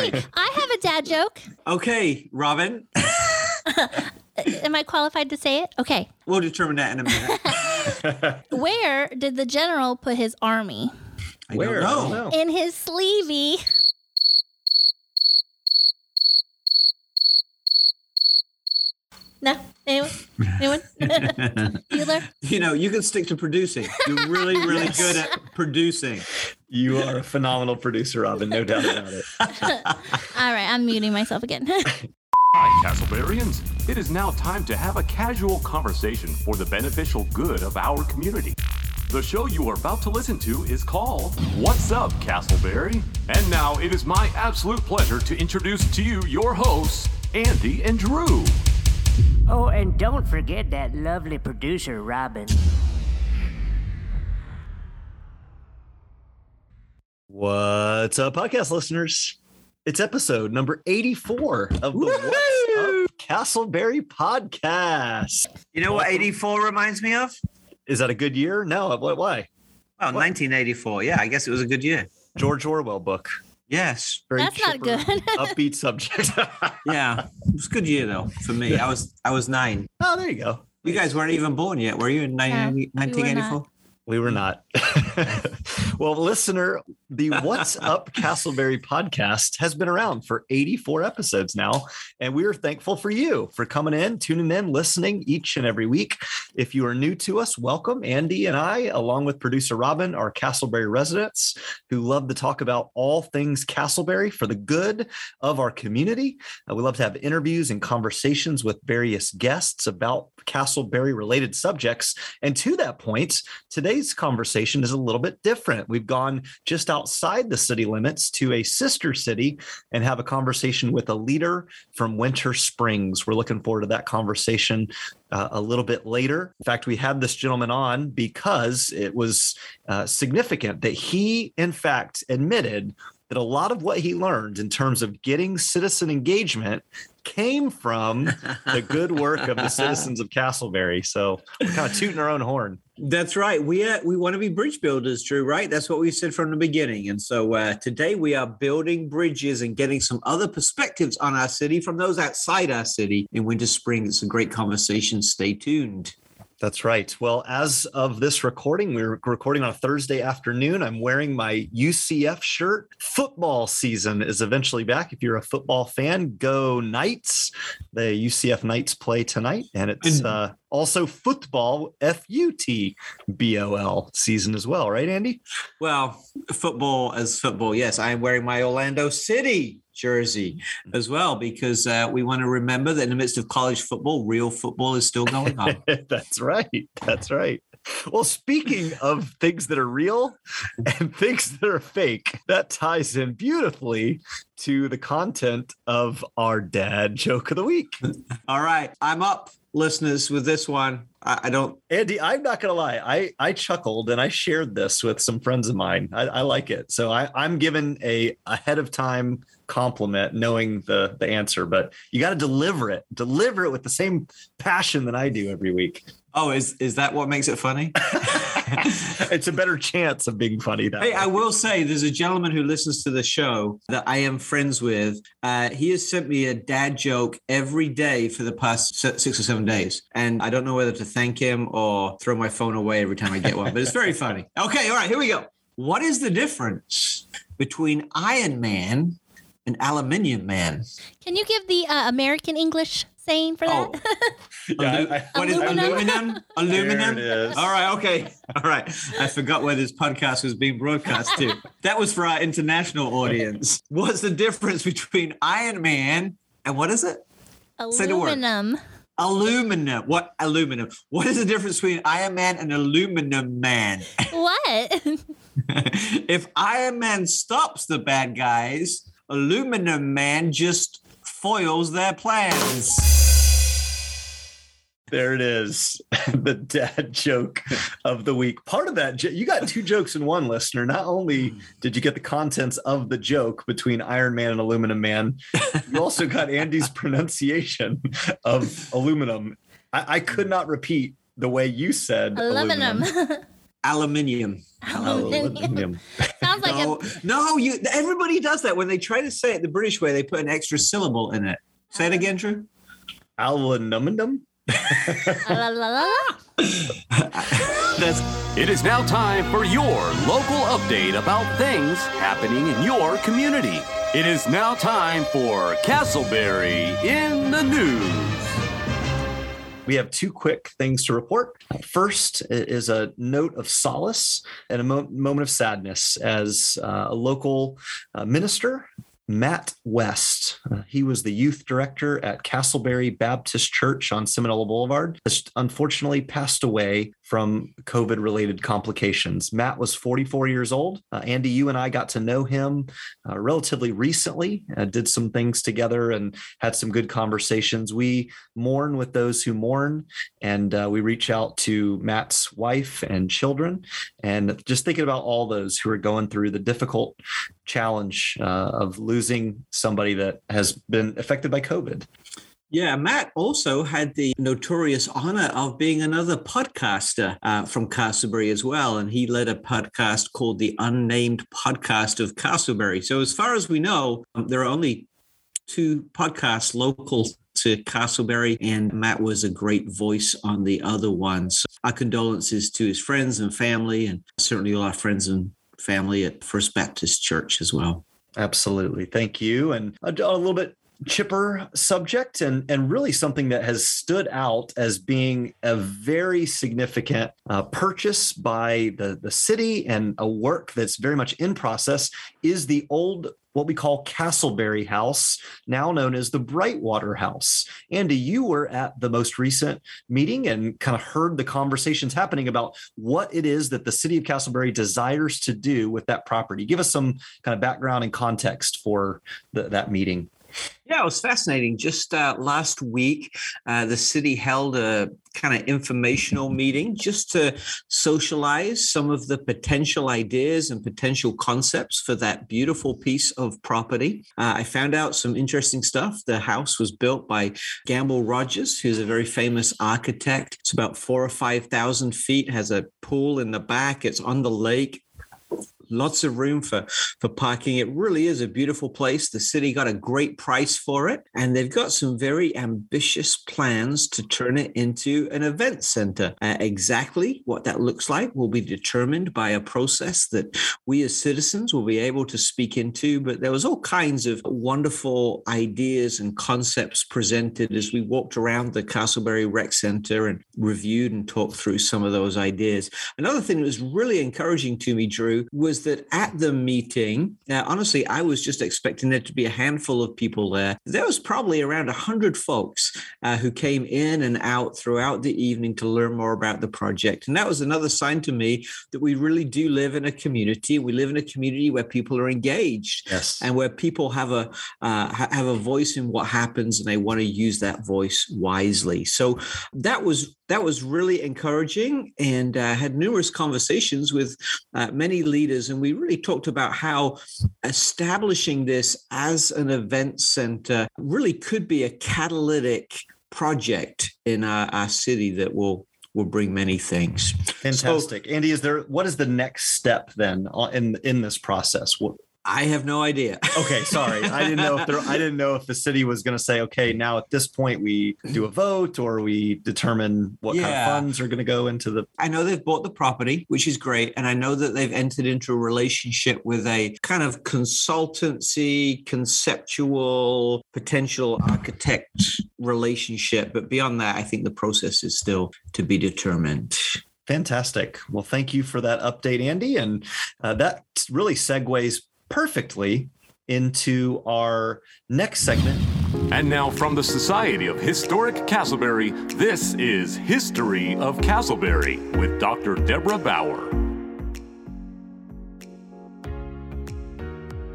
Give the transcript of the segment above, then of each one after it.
Hey, I have a dad joke. Okay, Robin. Am I qualified to say it? Okay. We'll determine that in a minute. Where did the general put his army? I Where? don't I know. don't know. In his sleevey. No? Anyone? Anyone? Bueller? You know, you can stick to producing. You're really, really good at producing. You are a phenomenal producer, Robin. No doubt about it. All right, I'm muting myself again. Hi, Castlebarians. It is now time to have a casual conversation for the beneficial good of our community. The show you are about to listen to is called What's Up, Casselberry? And now it is my absolute pleasure to introduce to you your hosts, Andy and Drew. Oh, and don't forget that lovely producer, Robin. What's up, podcast listeners? It's episode number 84 of the What's Up Casselberry podcast. You know what 84 reminds me of? Is that a good year? No. What? Why? Well, 1984. Yeah, I guess it was a good year. George Orwell book. Yes. Very That's not good. upbeat subject. Yeah. It was a good year though for me. I was I was nine. oh, there you go. You guys weren't even born yet, were you in we were 1984? We were not. well, listener, the What's Up Casselberry podcast has been around for 84 episodes now. And we are thankful for you for coming in, tuning in, listening each and every week. If you are new to us, welcome. Andy and I, along with producer Robin, are Casselberry residents who love to talk about all things Casselberry for the good of our community. Uh, we love to have interviews and conversations with various guests about Casselberry related subjects. And to that point, today's conversation is a little bit different. We've gone just outside the city limits to a sister city and have a conversation with a leader from Winter Springs. We're looking forward to that conversation uh, a little bit later. In fact, we had this gentleman on because it was uh, significant that he, in fact, admitted that a lot of what he learned in terms of getting citizen engagement came from the good work of the citizens of Casselberry. So we're kind of tooting our own horn. That's right. We uh, we want to be bridge builders, Drew. Right? That's what we said from the beginning. And so uh, today we are building bridges and getting some other perspectives on our city from those outside our city in Winter Spring. It's a great conversation. Stay tuned. That's right. Well, as of this recording, we're recording on a Thursday afternoon. I'm wearing my UCF shirt. Football season is eventually back. If you're a football fan, go Knights. The UCF Knights play tonight, and it's uh, also football, F U T B O L season as well, right, Andy? Well, football as football. Yes, I am wearing my Orlando City jersey as well because uh, we want to remember that in the midst of college football, real football is still going on. That's right. That's right. Well, speaking of things that are real and things that are fake, that ties in beautifully to the content of our dad joke of the week. All right, I'm up, listeners, with this one. I, I don't. Andy, I'm not gonna lie. I I chuckled and I shared this with some friends of mine. I, I like it, so I, I'm given a ahead of time compliment, knowing the the answer. But you got to deliver it, deliver it with the same passion that I do every week. Oh, is is that what makes it funny? it's a better chance of being funny. That Hey, way. I will say there's a gentleman who listens to the show that I am friends with. Uh, he has sent me a dad joke every day for the past six or seven days. And I don't know whether to thank him or throw my phone away every time I get one, but it's very funny. Okay, all right, here we go. What is the difference between Iron Man and Aluminium Man? Can you give the uh, American English saying for that? Oh. Yeah, Alu- I- I- what is Aluminum? aluminum? Aluminum? There it is. All right, okay. All right. I forgot where this podcast was being broadcast to. That was for our international audience. What's the difference between Iron Man and what is it? Say the word. Aluminum. What aluminum? What is the difference between Iron Man and Aluminum Man? What? if Iron Man stops the bad guys, Aluminum Man just foils their plans. There it is, the dad joke of the week. Part of that, you got two jokes in one, listener. Not only did you get the contents of the joke between Iron Man and Aluminum Man, you also got Andy's pronunciation of aluminum. I, I could not repeat the way you said Aluminum. Aluminium. Aluminum. Aluminum. Sounds like no, no, you. Everybody does that when they try to say it the British way. They put an extra syllable in it. Say it uh, again, Drew. Alumnum. La, la, la, It is now time for your local update about things happening in your community. It is now time for Casselberry in the News. We have two quick things to report. First is a note of solace and a mo- moment of sadness as uh, a local uh, minister, Matt West. uh, he was the youth director at Casselberry Baptist Church on Seminole Boulevard. Has unfortunately passed away from COVID related complications. Matt was 44 years old. Uh, Andy, you and I got to know him uh, relatively recently, uh, did some things together and had some good conversations. We mourn with those who mourn, and uh, we reach out to Matt's wife and children, and just thinking about all those who are going through the difficult challenge uh, of losing somebody that has been affected by COVID. Yeah, Matt also had the notorious honor of being another podcaster uh, from Casselberry as well. And he led a podcast called the Unnamed Podcast of Casselberry. So, as far as we know, um, there are only two podcasts local to Castleberry, and Matt was a great voice on the other ones. Our condolences to his friends and family, and certainly all our friends and family at First Baptist Church as well. Absolutely. Thank you. And a, a little bit chipper subject and and really something that has stood out as being a very significant uh, purchase by the the city and a work that's very much in process is the old what we call Casselberry House, now known as the Brightwater House. Andy, you were at the most recent meeting and kind of heard the conversations happening about what it is that the city of Casselberry desires to do with that property. Give us some kind of background and context for the, that meeting. Yeah, it was fascinating. Just uh, last week, uh, the city held a kind of informational meeting just to socialize some of the potential ideas and potential concepts for that beautiful piece of property. Uh, I found out some interesting stuff. The house was built by Gamble Rogers, who's a very famous architect. It's about four or 5,000 feet, has a pool in the back, it's on the lake lots of room for for parking. It really is a beautiful place. The city got a great price for it and they've got some very ambitious plans to turn it into an event center. Uh, exactly what that looks like will be determined by a process that we as citizens will be able to speak into but there was all kinds of wonderful ideas and concepts presented as we walked around the casselberry rec center and reviewed and talked through some of those ideas. Another thing that was really encouraging to me drew was that at the meeting, now honestly, I was just expecting there to be a handful of people there. There was probably around 100 folks uh, who came in and out throughout the evening to learn more about the project. And that was another sign to me that we really do live in a community. We live in a community where people are engaged Yes. and where people have a uh, ha- have a voice in what happens and they want to use that voice wisely. So that was that was really encouraging and uh, had numerous conversations with uh, many leaders and we really talked about how establishing this as an event center really could be a catalytic project in our, our city that will will bring many things Fantastic. Andy, is there what is the next step then uh, in in this process? What, i have no idea okay, sorry. I didn't know if there I didn't know if the city was going to say, okay, now at this point we do a vote or we determine what kind of funds are going to go into the I know they've bought the property, which is great. And I know that they've entered into a relationship with a kind of consultancy, conceptual, potential architect relationship. But beyond that, I think the process is still to be determined. Fantastic. Well, thank you for that update, Andy. And uh, that really segues perfectly into our next segment. And now from the Society of Historic Casselberry, this is History of Casselberry with Dr. Deborah Bauer.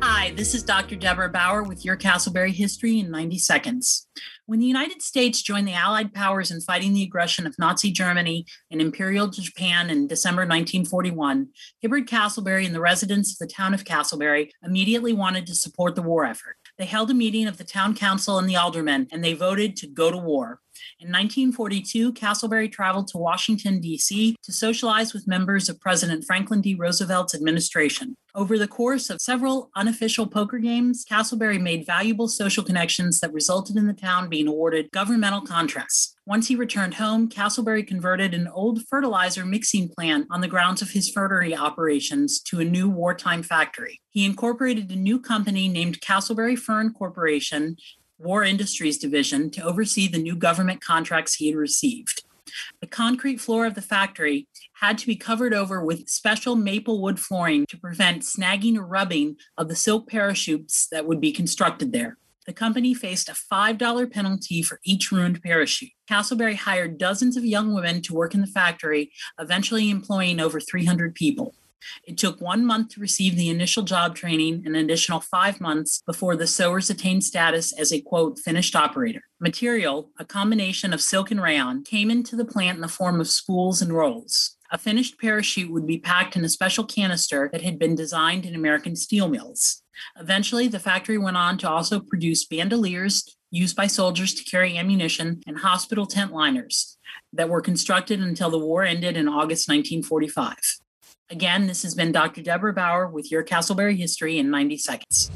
Hi, this is Dr. Deborah Bauer with your Casselberry History in 90 Seconds. When the United States joined the Allied powers in fighting the aggression of Nazi Germany and Imperial Japan in December 1941, Hibbard Casselberry and the residents of the town of Casselberry immediately wanted to support the war effort. They held a meeting of the town council and the aldermen, and they voted to go to war. In 1942, Casselberry traveled to Washington, D.C. to socialize with members of President Franklin D. Roosevelt's administration. Over the course of several unofficial poker games, Casselberry made valuable social connections that resulted in the town being awarded governmental contracts. Once he returned home, Casselberry converted an old fertilizer mixing plant on the grounds of his fernery operations to a new wartime factory. He incorporated a new company named Casselberry Fern Corporation War Industries Division to oversee the new government contracts he had received. The concrete floor of the factory had to be covered over with special maple wood flooring to prevent snagging or rubbing of the silk parachutes that would be constructed there. The company faced a $5 penalty for each ruined parachute. Casselberry hired dozens of young women to work in the factory, eventually employing over 300 people. It took one month to receive the initial job training and an additional five months before the sewers attained status as a quote finished operator. Material, a combination of silk and rayon, came into the plant in the form of spools and rolls. A finished parachute would be packed in a special canister that had been designed in American steel mills. Eventually, the factory went on to also produce bandoliers used by soldiers to carry ammunition and hospital tent liners that were constructed until the war ended in August 1945. Again, this has been Dr. Deborah Bauer with your Casselberry history in 90 seconds.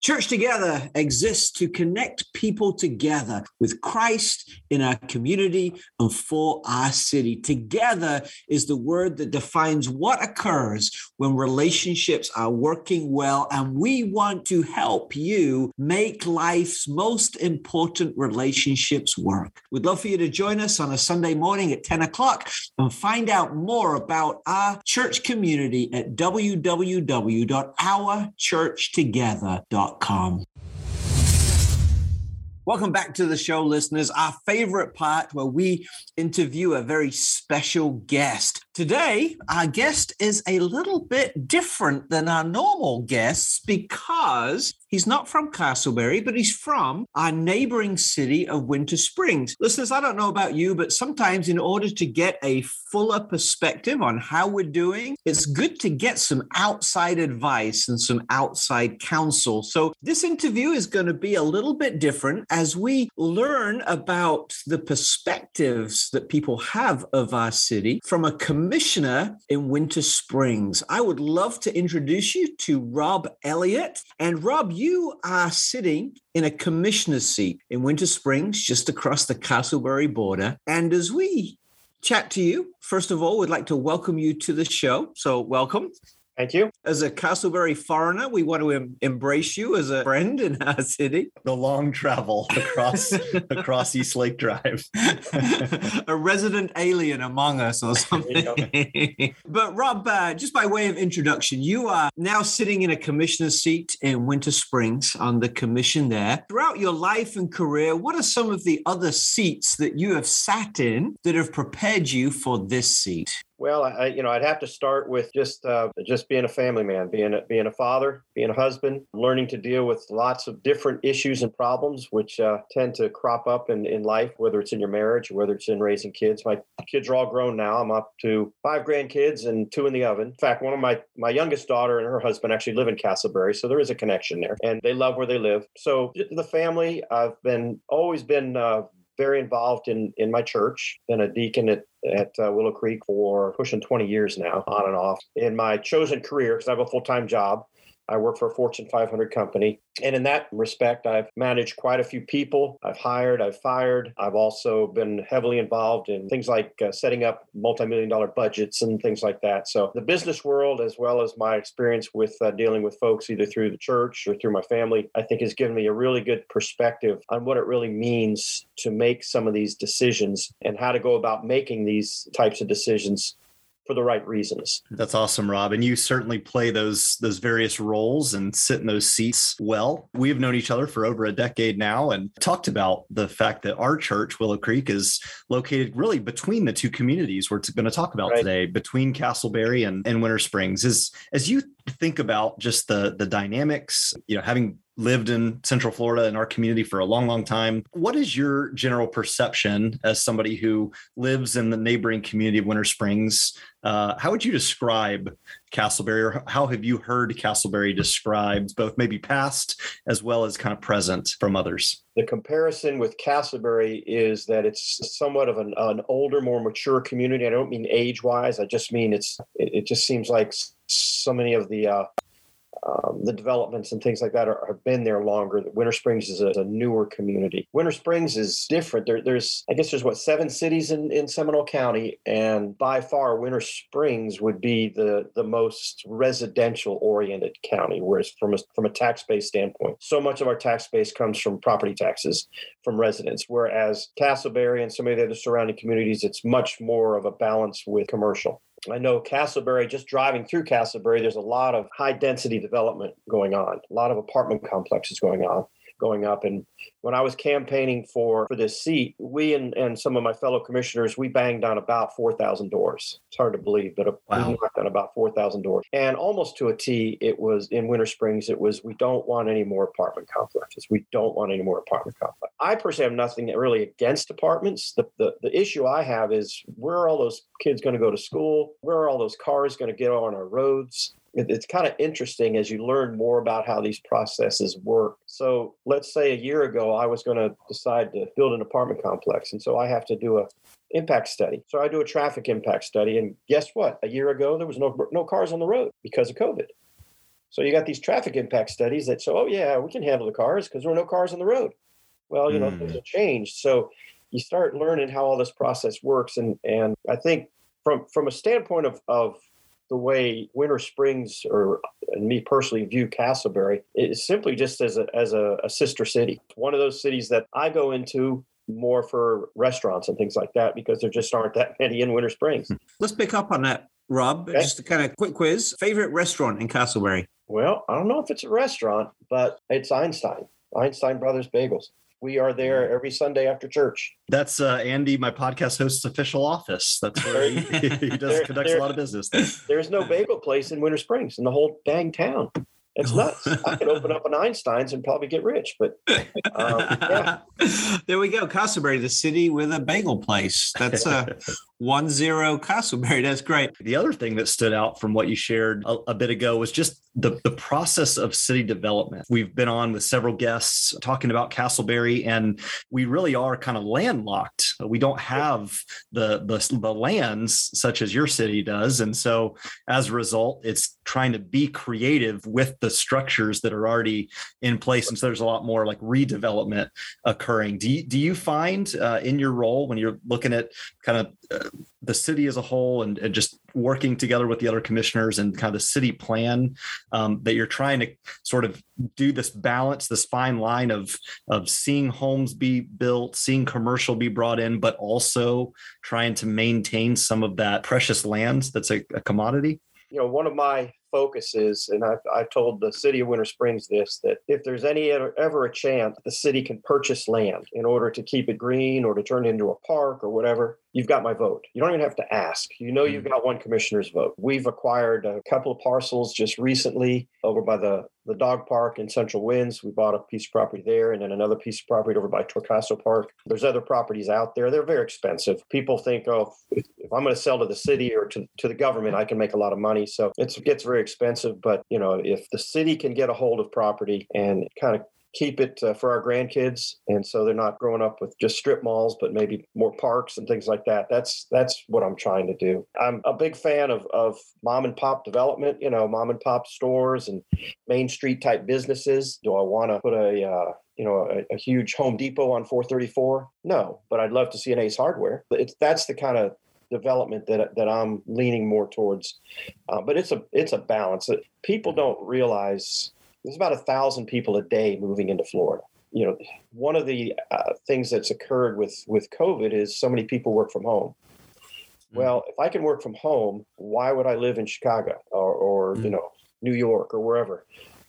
Church Together exists to connect people together with Christ in our community and for our city. Together is the word that defines what occurs when relationships are working well. And we want to help you make life's most important relationships work. We'd love for you to join us on a Sunday morning at 10 o'clock and find out more about our church community at www.ourchurchtogether.com. Welcome back to the show, listeners. Our favorite part where we interview a very special guest. Today, our guest is a little bit different than our normal guests because he's not from Casselberry, but he's from our neighboring city of Winter Springs. Listeners, I don't know about you, but sometimes in order to get a fuller perspective on how we're doing, it's good to get some outside advice and some outside counsel. So this interview is going to be a little bit different as we learn about the perspectives that people have of our city from a commissioner in Winter Springs. I would love to introduce you to Rob Elliott. And Rob, you are sitting in a commissioner's seat in Winter Springs, just across the Casselberry border. And as we chat to you, first of all, we'd like to welcome you to the show. So, welcome. Thank you. As a Casselberry foreigner, we want to em- embrace you as a friend in our city. The long travel across across East Lake Drive. a resident alien among us or something. but Rob, uh, just by way of introduction, you are now sitting in a commissioner's seat in Winter Springs on the commission there. Throughout your life and career, what are some of the other seats that you have sat in that have prepared you for this seat? Well, I, you know, I'd have to start with just uh, just being a family man, being a, being a father, being a husband, learning to deal with lots of different issues and problems which uh, tend to crop up in, in life, whether it's in your marriage or whether it's in raising kids. My kids are all grown now. I'm up to five grandkids and two in the oven. In fact, one of my my youngest daughter and her husband actually live in Casselberry, so there is a connection there, and they love where they live. So the family, I've been always been uh, very involved in in my church. Been a deacon at at uh, Willow Creek for pushing 20 years now, on and off. In my chosen career, because I have a full time job, I work for a Fortune 500 company. And in that respect, I've managed quite a few people. I've hired, I've fired. I've also been heavily involved in things like uh, setting up multi million dollar budgets and things like that. So, the business world, as well as my experience with uh, dealing with folks either through the church or through my family, I think has given me a really good perspective on what it really means to make some of these decisions and how to go about making these types of decisions for the right reasons. That's awesome, Rob. And you certainly play those those various roles and sit in those seats well. We've known each other for over a decade now and talked about the fact that our church, Willow Creek, is located really between the two communities we're going to talk about right. today, between Casselberry and, and Winter Springs. As as you think about just the the dynamics, you know, having lived in Central Florida in our community for a long, long time. What is your general perception as somebody who lives in the neighboring community of Winter Springs? Uh, how would you describe Casselberry, or how have you heard Casselberry described, both maybe past as well as kind of present from others? The comparison with Casselberry is that it's somewhat of an, an older, more mature community. I don't mean age-wise. I just mean it's. It, it just seems like so many of the uh, um, the developments and things like that are, have been there longer. Winter Springs is a, a newer community. Winter Springs is different. There, there's, I guess, there's what seven cities in, in Seminole County, and by far, Winter Springs would be the the most residential oriented county. Whereas from a from a tax base standpoint, so much of our tax base comes from property taxes from residents. Whereas Casselberry and some of the other surrounding communities, it's much more of a balance with commercial. I know Casselberry, just driving through Casselberry, there's a lot of high density development going on, a lot of apartment complexes going on going up. And when I was campaigning for for this seat, we and, and some of my fellow commissioners, we banged on about 4,000 doors. It's hard to believe, but wow. we knocked on about 4,000 doors. And almost to a T, it was in Winter Springs, it was, we don't want any more apartment complexes. We don't want any more apartment complexes. I personally have nothing really against apartments. The, the, the issue I have is where are all those kids going to go to school? Where are all those cars going to get on our roads? It, it's kind of interesting as you learn more about how these processes work. So let's say a year ago I was going to decide to build an apartment complex, and so I have to do a impact study. So I do a traffic impact study, and guess what? A year ago there was no no cars on the road because of COVID. So you got these traffic impact studies that say, oh yeah, we can handle the cars because there are no cars on the road. Well, you know, mm. things have changed. So you start learning how all this process works, and and I think from from a standpoint of of the way Winter Springs or and me personally view Casselberry is simply just as a as a, a sister city. One of those cities that I go into more for restaurants and things like that because there just aren't that many in Winter Springs. Hmm. Let's pick up on that, Rob. Okay. Just a kind of quick quiz. Favorite restaurant in Casselberry? Well, I don't know if it's a restaurant, but it's Einstein. Einstein Brothers Bagels. We are there every Sunday after church. That's uh, Andy, my podcast host's official office. That's where he, he does there, conducts there, a lot of business. There. There's no bagel place in Winter Springs in the whole dang town. It's nuts. I could open up an Einstein's and probably get rich, but um, yeah. There we go. Casselberry, the city with a bagel place. That's a one zero Casselberry. That's great. The other thing that stood out from what you shared a, a bit ago was just the, the process of city development. We've been on with several guests talking about Casselberry, and we really are kind of landlocked. We don't have the, the, the lands such as your city does. And so as a result, it's trying to be creative with the structures that are already in place. And so there's a lot more like redevelopment occurring. Do you, do you find uh, in your role when you're looking at kind of uh, the city as a whole and, and, just working together with the other commissioners and kind of the city plan um, that you're trying to sort of do this balance this fine line of of seeing homes be built seeing commercial be brought in but also trying to maintain some of that precious land that's a, a commodity you know one of my focuses, and I've, I've told the city of Winter Springs this, that if there's any ever a chance the city can purchase land in order to keep it green or to turn it into a park or whatever, you've got my vote. You don't even have to ask. You know you've mm. got one commissioner's vote. We've acquired a couple of parcels just recently over by the, the dog park in Central Winds. We bought a piece of property there and then another piece of property over by Torcaso Park. There's other properties out there. They're very expensive. People think, oh, if, if I'm going to sell to the city or to, to the government, I can make a lot of money. So it gets very expensive. But, you know, if the city can get a hold of property and kind of keep it uh, for our grandkids and so they're not growing up with just strip malls but maybe more parks and things like that. That's that's what i'm trying to do. I'm a big fan of of mom and pop development you know mom and pop stores and main street type businesses. Do i want to put a uh, you know a, a, huge home depot on 434 no but i'd love to see an ace hardware. It's that's the kind of development that that i'm leaning more towards. Uh, but it's a it's a balance. People don't realize there's about a thousand people a day moving into Florida. You know, one of the uh, things that's occurred with with COVID is so many people work from home. Mm. Well, if I can work from home, why would I live in Chicago or, or mm. you know New York or wherever?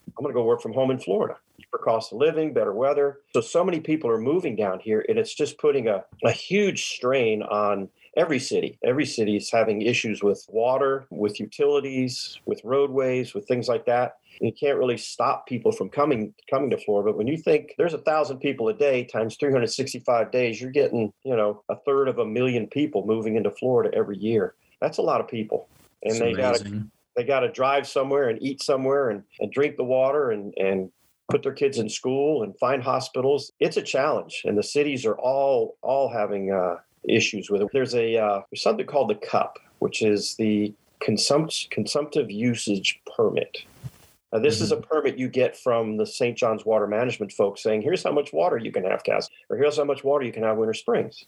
I'm going to go work from home in Florida for cost of living, better weather. So so many people are moving down here, and it's just putting a, a huge strain on every city, every city is having issues with water, with utilities, with roadways, with things like that. You can't really stop people from coming coming to Florida. But when you think there's a thousand people a day times 365 days, you're getting you know a third of a million people moving into Florida every year. That's a lot of people, and It's they got to they got to drive somewhere and eat somewhere and, and drink the water and, and put their kids in school and find hospitals. It's a challenge, and the cities are all all having uh, issues with it. There's a uh, there's something called the CUP, which is the consumpt- consumptive usage permit. Now, this is a permit you get from the St. John's Water Management folks saying, here's how much water you can have, Cass, or here's how much water you can have Winter Springs.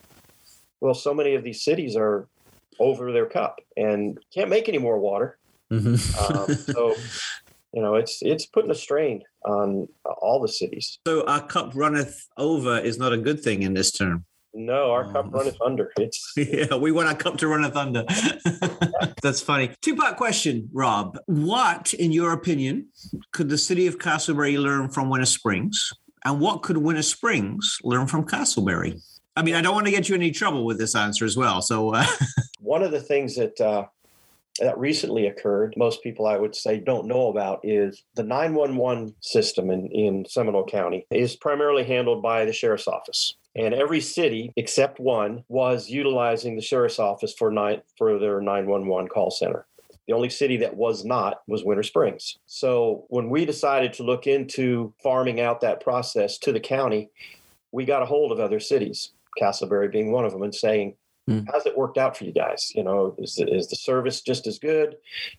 Well, so many of these cities are over their cup and can't make any more water. Mhm. Um, so, you know, it's it's putting a strain on all the cities. so our cup runneth over is not a good thing in this term. No, our cup Oh. runneth under. It's yeah, we want our cup to run a thunder. That's funny. Two part question, Rob. What, in your opinion, could the city of Casselberry learn from Winter Springs? And what could Winter Springs learn from Casselberry? I mean, I don't want to get you in any trouble with this answer as well. So, uh, one of the things that uh, that recently occurred. Most people, I would say, don't know about is the 911 system in in Seminole County is primarily handled by the sheriff's office. And every city except one was utilizing the sheriff's office for nine for their 911 call center. The only city that was not was Winter Springs. So when we decided to look into farming out that process to the county, we got a hold of other cities, Casselberry being one of them, and saying, Hmm. how's it worked out for you guys? You know, is the, is the service just as good?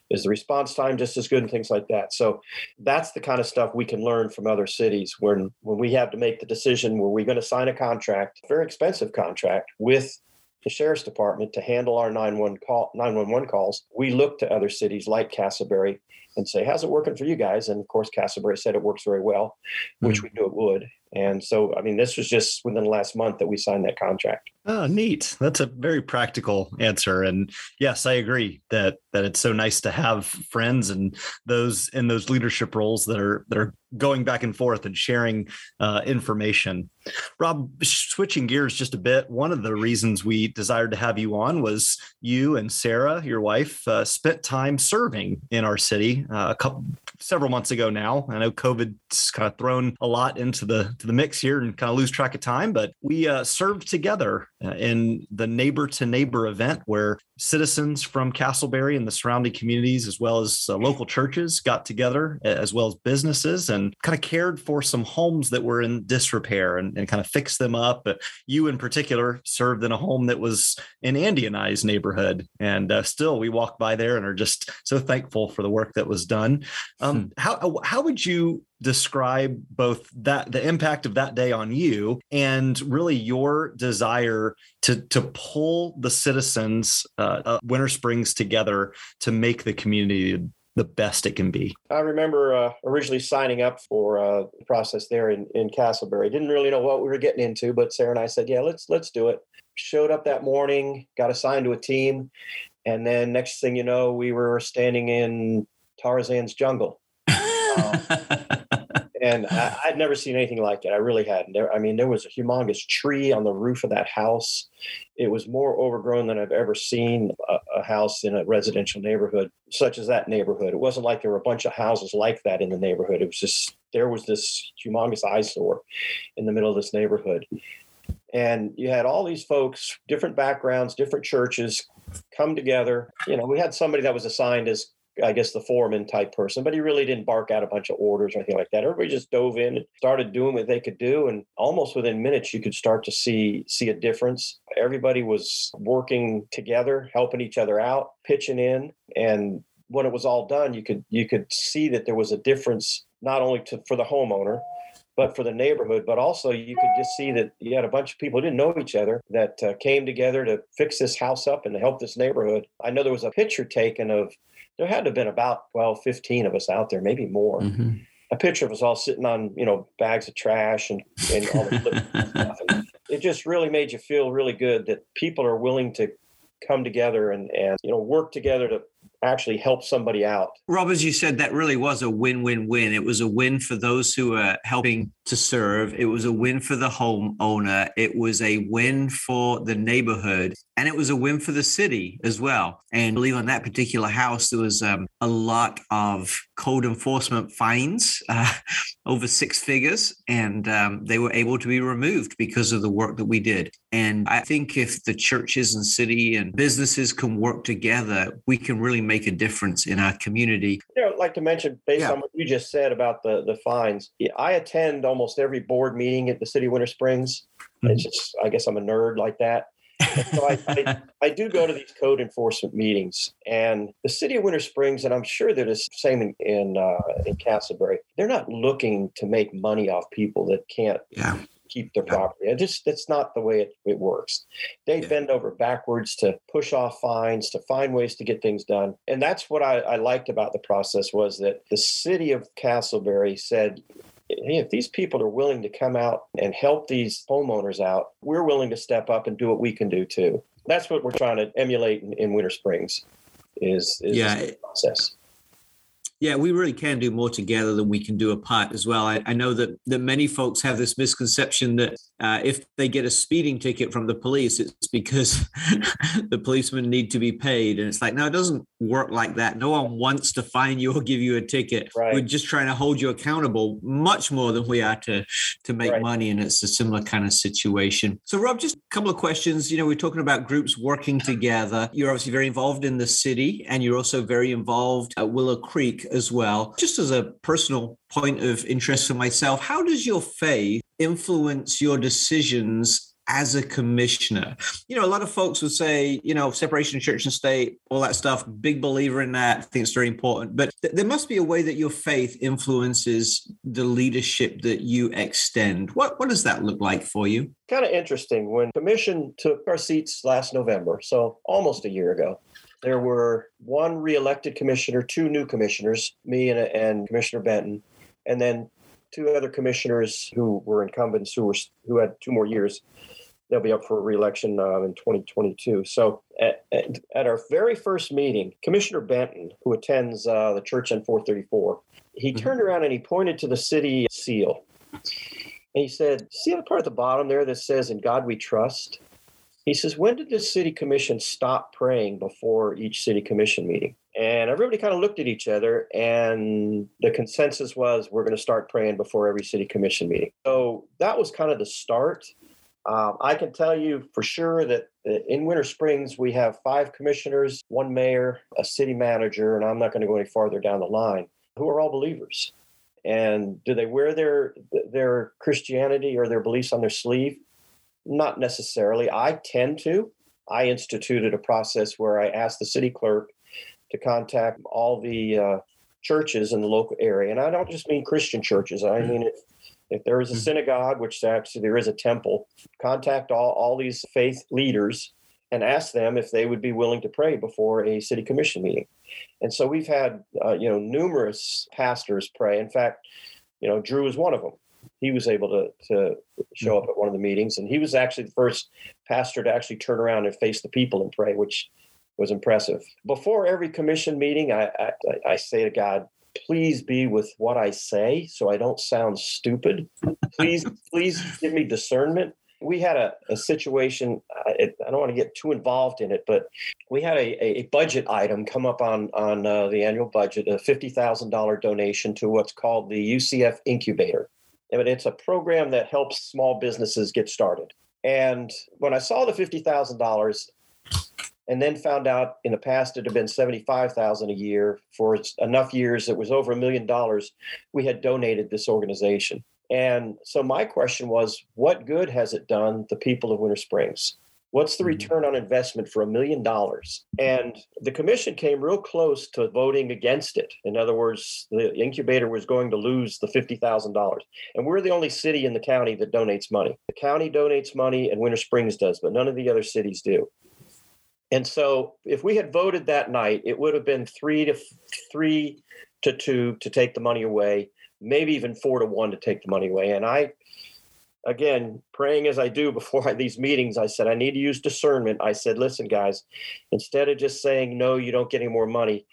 Is the response time just as good and things like that? So that's the kind of stuff we can learn from other cities when when we have to make the decision were we going to sign a contract, very expensive contract with the sheriff's department to handle our 911 call 911 calls. We look to other cities like Casselberry and say, "How's it working for you guys?" And of course, Casselberry said it works very well, which we knew it would. And so, I mean, this was just within the last month that we signed that contract. Oh, neat. That's a very practical answer. And yes, I agree that that it's so nice to have friends and those in those leadership roles that are that are going back and forth and sharing uh, information. Rob, switching gears just a bit, one of the reasons we desired to have you on was you and Sarah, your wife, uh, spent time serving in our city uh, a couple several months ago now. I know COVID's kind of thrown a lot into the to the mix here and kind of lose track of time, but we uh, served together uh, in the neighbor to neighbor event where citizens from Casselberry and the surrounding communities, as well as uh, local churches, got together, as well as businesses, and kind of cared for some homes that were in disrepair and, and kind of fixed them up. But you, in particular, served in a home that was in an Andeanized neighborhood, and uh, still we walk by there and are just so thankful for the work that was done. Um, How how would you describe both that the impact of that day on you and really your desire to to pull the citizens uh, of Winter Springs together to make the community the best it can be. I remember uh, originally signing up for uh, the process there in, in Casselberry. Didn't really know what we were getting into, but Sarah and I said, "Yeah, let's let's do it." Showed up that morning, got assigned to a team, and then next thing you know, we were standing in Tarzan's jungle. and I, I'd never seen anything like it. I really hadn't. There, I mean, there was a humongous tree on the roof of that house. It was more overgrown than I've ever seen a, a house in a residential neighborhood, such as that neighborhood. It wasn't like there were a bunch of houses like that in the neighborhood. It was just there was this humongous eyesore in the middle of this neighborhood. And you had all these folks, different backgrounds, different churches come together. You know, we had somebody that was assigned as I guess the foreman type person, but he really didn't bark out a bunch of orders or anything like that. Everybody just dove in and started doing what they could do, and almost within minutes, you could start to see see a difference. Everybody was working together, helping each other out, pitching in, and when it was all done, you could you could see that there was a difference not only to, for the homeowner, but for the neighborhood. But also, you could just see that you had a bunch of people who didn't know each other that uh, came together to fix this house up and to help this neighborhood. I know there was a picture taken of there had to have been about 12, 15 of us out there, maybe more. Mhm. A picture of us all sitting on, you know, bags of trash and, and all the stuff. And it just really made you feel really good that people are willing to come together and, and you know, work together to actually help somebody out. Rob, as you said, that really was a win win win. It was a win for those who are helping to serve, it was a win for the homeowner, it was a win for the neighborhood, and it was a win for the city as well. And I believe on that particular house, there was um, a lot of code enforcement fines, uh, over six figures, and um, they were able to be removed because of the work that we did. And I think if the churches and city and businesses can work together, we can really make a difference in our community. You know, I'd like to mention, based Yeah. on what you just said about the the fines, yeah, I attend almost every board meeting at the city of Winter Springs. It's just, I guess I'm a nerd like that. so I, I, I do go to these code enforcement meetings, and the city of Winter Springs, and I'm sure they're the same in in, uh, in Casselberry. They're not looking to make money off people that can't Yeah. keep their property. It just that's not the way it, it works. They Yeah. bend over backwards to push off fines, to find ways to get things done. And that's what I, I liked about the process was that the city of Casselberry said, if these people are willing to come out and help these homeowners out, we're willing to step up and do what we can do too. That's what we're trying to emulate in, in Winter Springs is, is Yeah. process. Yeah, we really can do more together than we can do apart as well. I, I know that that many folks have this misconception that uh, if they get a speeding ticket from the police, it's because the policemen need to be paid, and it's like no, it doesn't work like that. No one wants to fine you or give you a ticket. Right. We're just trying to hold you accountable much more than we are to to make Right. money, and it's a similar kind of situation. So, Rob, just a couple of questions. You know, we're talking about groups working together. You're obviously very involved in the city, and you're also very involved at Willow Creek as well. Just as a personal point of interest for myself, how does your faith influence your decisions as a commissioner? You know, a lot of folks would say, you know, separation of church and state, all that stuff, big believer in that. Think it's very important. But th- there must be a way that your faith influences the leadership that you extend. What, what does that look like for you? kind of interesting when commission took our seats last november so almost a year ago there were one reelected commissioner two new commissioners me and, and commissioner benton and then two other commissioners who were incumbents who were who had two more years they'll be up for reelection uh, in 2022 so at, at, at our very first meeting commissioner benton who attends uh, the church on 434 he Mhm. turned around and he pointed to the city seal and he said, See the part at the bottom there that says, In God we trust? He says, When did the city commission stop praying before each city commission meeting? And everybody kind of looked at each other, and the consensus was, We're going to start praying before every city commission meeting. So that was kind of the start. Um, I can tell you for sure that uh, in Winter Springs, we have five commissioners, one mayor, a city manager, and I'm not going to go any farther down the line, who are all believers. And do they wear their their Christianity or their beliefs on their sleeve? Not necessarily. I tend to. I instituted a process where I asked the city clerk to contact all the uh, churches in the local area, and I don't just mean Christian churches. I mean if if there is a Mhm. synagogue, which actually there is a temple, contact all all these faith leaders and ask them if they would be willing to pray before a city commission meeting. And so we've had, uh, you know, numerous pastors pray. In fact, you know, Drew is one of them. He was able to to show up at one of the meetings, and he was actually the first pastor to actually turn around and face the people and pray, which was impressive. Before every commission meeting, I I, I say to God, please be with what I say, so I don't sound stupid. Please, please give me discernment. We had a, a situation. I, I don't want to get too involved in it, but we had a, a budget item come up on on uh, the annual budget, a fifty thousand dollar donation to what's called the UCF Incubator, and it's a program that helps small businesses get started. And when I saw the fifty thousand dollars, and then found out in the past it had been seventy five thousand a year for enough years it was over a million dollars, we had donated this organization. And so my question was, what good has it done the people of Winter Springs? What's the Mhm. return on investment for a million dollars? And the commission came real close to voting against it. In other words, the incubator was going to lose the $50,000. And we're the only city in the county that donates money. The county donates money and Winter Springs does, but none of the other cities do. And so if we had voted that night, it would have been three to three to two to take the money away, maybe even four to one to take the money away. And I again, praying as I do before these meetings, I said, I need to use discernment. I said, listen, guys, instead of just saying, no, you don't get any more money,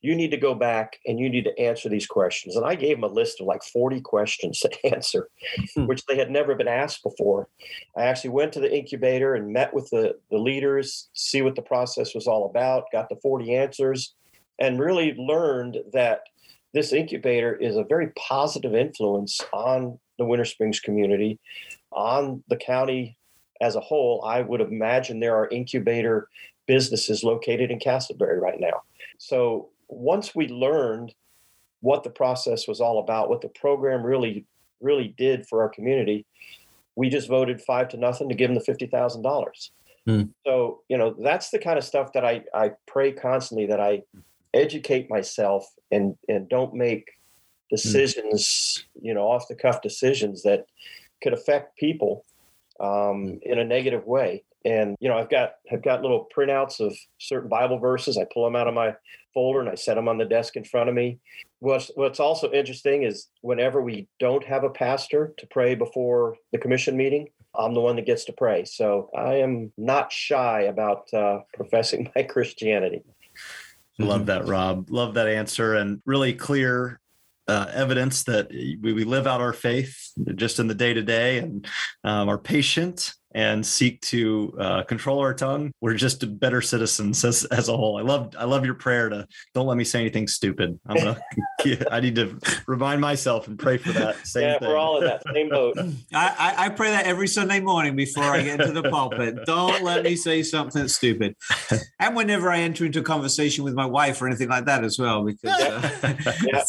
you need to go back and you need to answer these questions. And I gave them a list of like 40 questions to answer, Hmm. which they had never been asked before. I actually went to the incubator and met with the, the leaders, see what the process was all about, got the 40 answers, and really learned that this incubator is a very positive influence on the Winter Springs community, on the county as a whole. I would imagine there are incubator businesses located in Casselberry right now. So once we learned what the process was all about, what the program really really did for our community, we just voted five to nothing to give them the fifty thousand dollars. Hmm. So you know that's the kind of stuff that I I pray constantly that I educate myself and and don't make decisions you know off the cuff decisions that could affect people um, in a negative way. And you know, I've got I've got little printouts of certain Bible verses. I pull them out of my folder and I set them on the desk in front of me. What's What's also interesting is whenever we don't have a pastor to pray before the commission meeting, I'm the one that gets to pray. So I am not shy about uh, professing my Christianity. Love that, Rob. Love that answer and really clear uh, evidence that we, we live out our faith just in the day to day and um, are patient and seek to uh, control our tongue. We're just better citizens as, as a whole. I love I love your prayer to don't let me say anything stupid. I'm gonna I need to remind myself and pray for that. Same yeah, thing. we're all in that same boat. I, I, I pray that every Sunday morning before I get into the pulpit. Don't let me say something stupid. And whenever I enter into a conversation with my wife or anything like that as well, because uh, Yeah.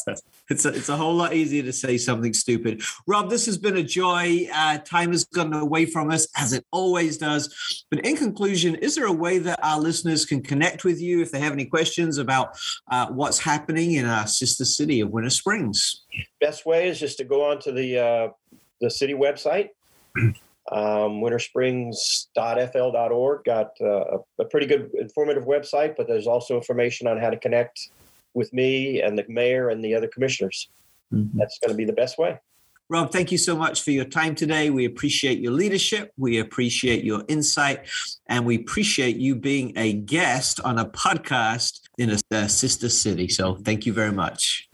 it's, a, it's a whole lot easier to say something stupid. Rob, this has been a joy. Uh, time has gone away from us, as it always does. But in conclusion, is there a way that our listeners can connect with you if they have any questions about uh, what's happening in our sister city of Winter Springs? best way is just to go onto the uh, the city website um, wintersprings.fl.org got uh, a, a pretty good informative website but there's also information on how to connect with me and the mayor and the other commissioners that's going to be the best way Rob, thank you so much for your time today. We appreciate your leadership. We appreciate your insight. And we appreciate you being a guest on a podcast in a, a sister city. So thank you very much.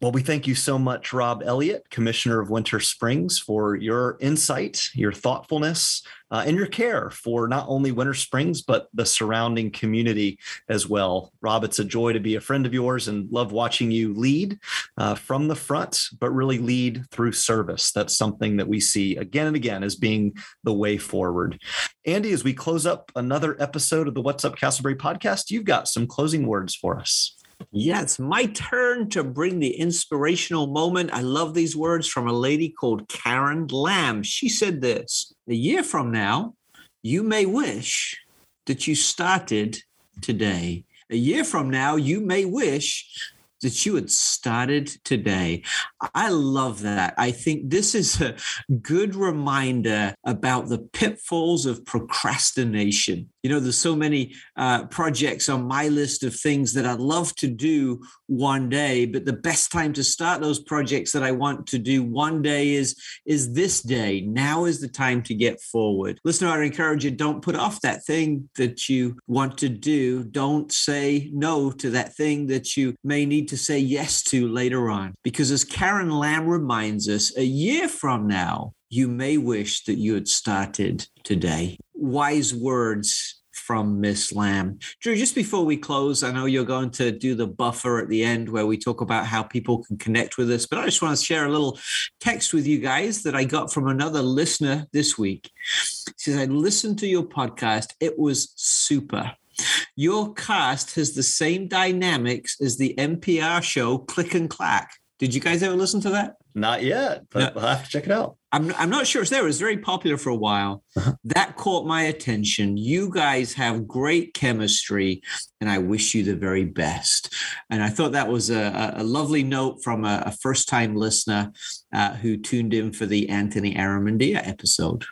Well, we thank you so much, Rob Elliott, Commissioner of Winter Springs, for your insight, your thoughtfulness, uh, and your care for not only Winter Springs, but the surrounding community as well. Rob, it's a joy to be a friend of yours and love watching you lead uh, from the front, but really lead through service. That's something that we see again and again as being the way forward. Andy, as we close up another episode of the What's Up Casselberry podcast, you've got some closing words for us. Yeah, it's my turn to bring the inspirational moment. I love these words from a lady called Karen Lamb. She said this A year from now, you may wish that you started today. A year from now, you may wish that you had started today. I love that. I think this is a good reminder about the pitfalls of procrastination. You know, there's so many uh, projects on my list of things that I'd love to do one day, but the best time to start those projects that I want to do one day is is this day. Now is the time to get forward. Listener, I encourage you: don't put off that thing that you want to do. Don't say no to that thing that you may need to say yes to later on, because as Karen Lamb reminds us, a year from now, you may wish that you had started today. Wise words from Miss Lamb. Drew, just before we close, I know you're going to do the buffer at the end where we talk about how people can connect with us, but I just want to share a little text with you guys that I got from another listener this week. Says, I listened to your podcast. It was super. Your cast has the same dynamics as the NPR show Click and Clack. Did you guys ever listen to that? Not yet, but No. we'll have to check it out. I'm, I'm not sure it's there. It was very popular for a while. That caught my attention. You guys have great chemistry, and I wish you the very best. And I thought that was a, a lovely note from a, a first time listener uh, who tuned in for the Anthony Aramendia episode.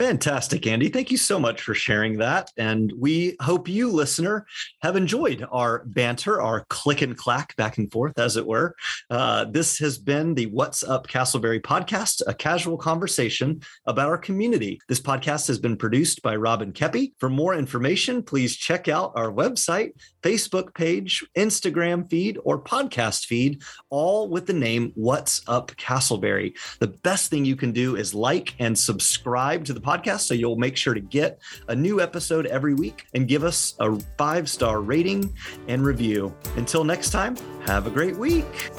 Fantastic, Andy. Thank you so much for sharing that. And we hope you, listener, have enjoyed our banter, our click and clack back and forth, as it were. Uh, this has been the What's Up Casselberry podcast, a casual conversation about our community. This podcast has been produced by Robin Keppy. For more information, please check out our website, Facebook page, Instagram feed, or podcast feed, all with the name What's Up Casselberry. The best thing you can do is like and subscribe to the podcast so you'll make sure to get a new episode every week and give us a five star rating and review. Until next time, have a great week.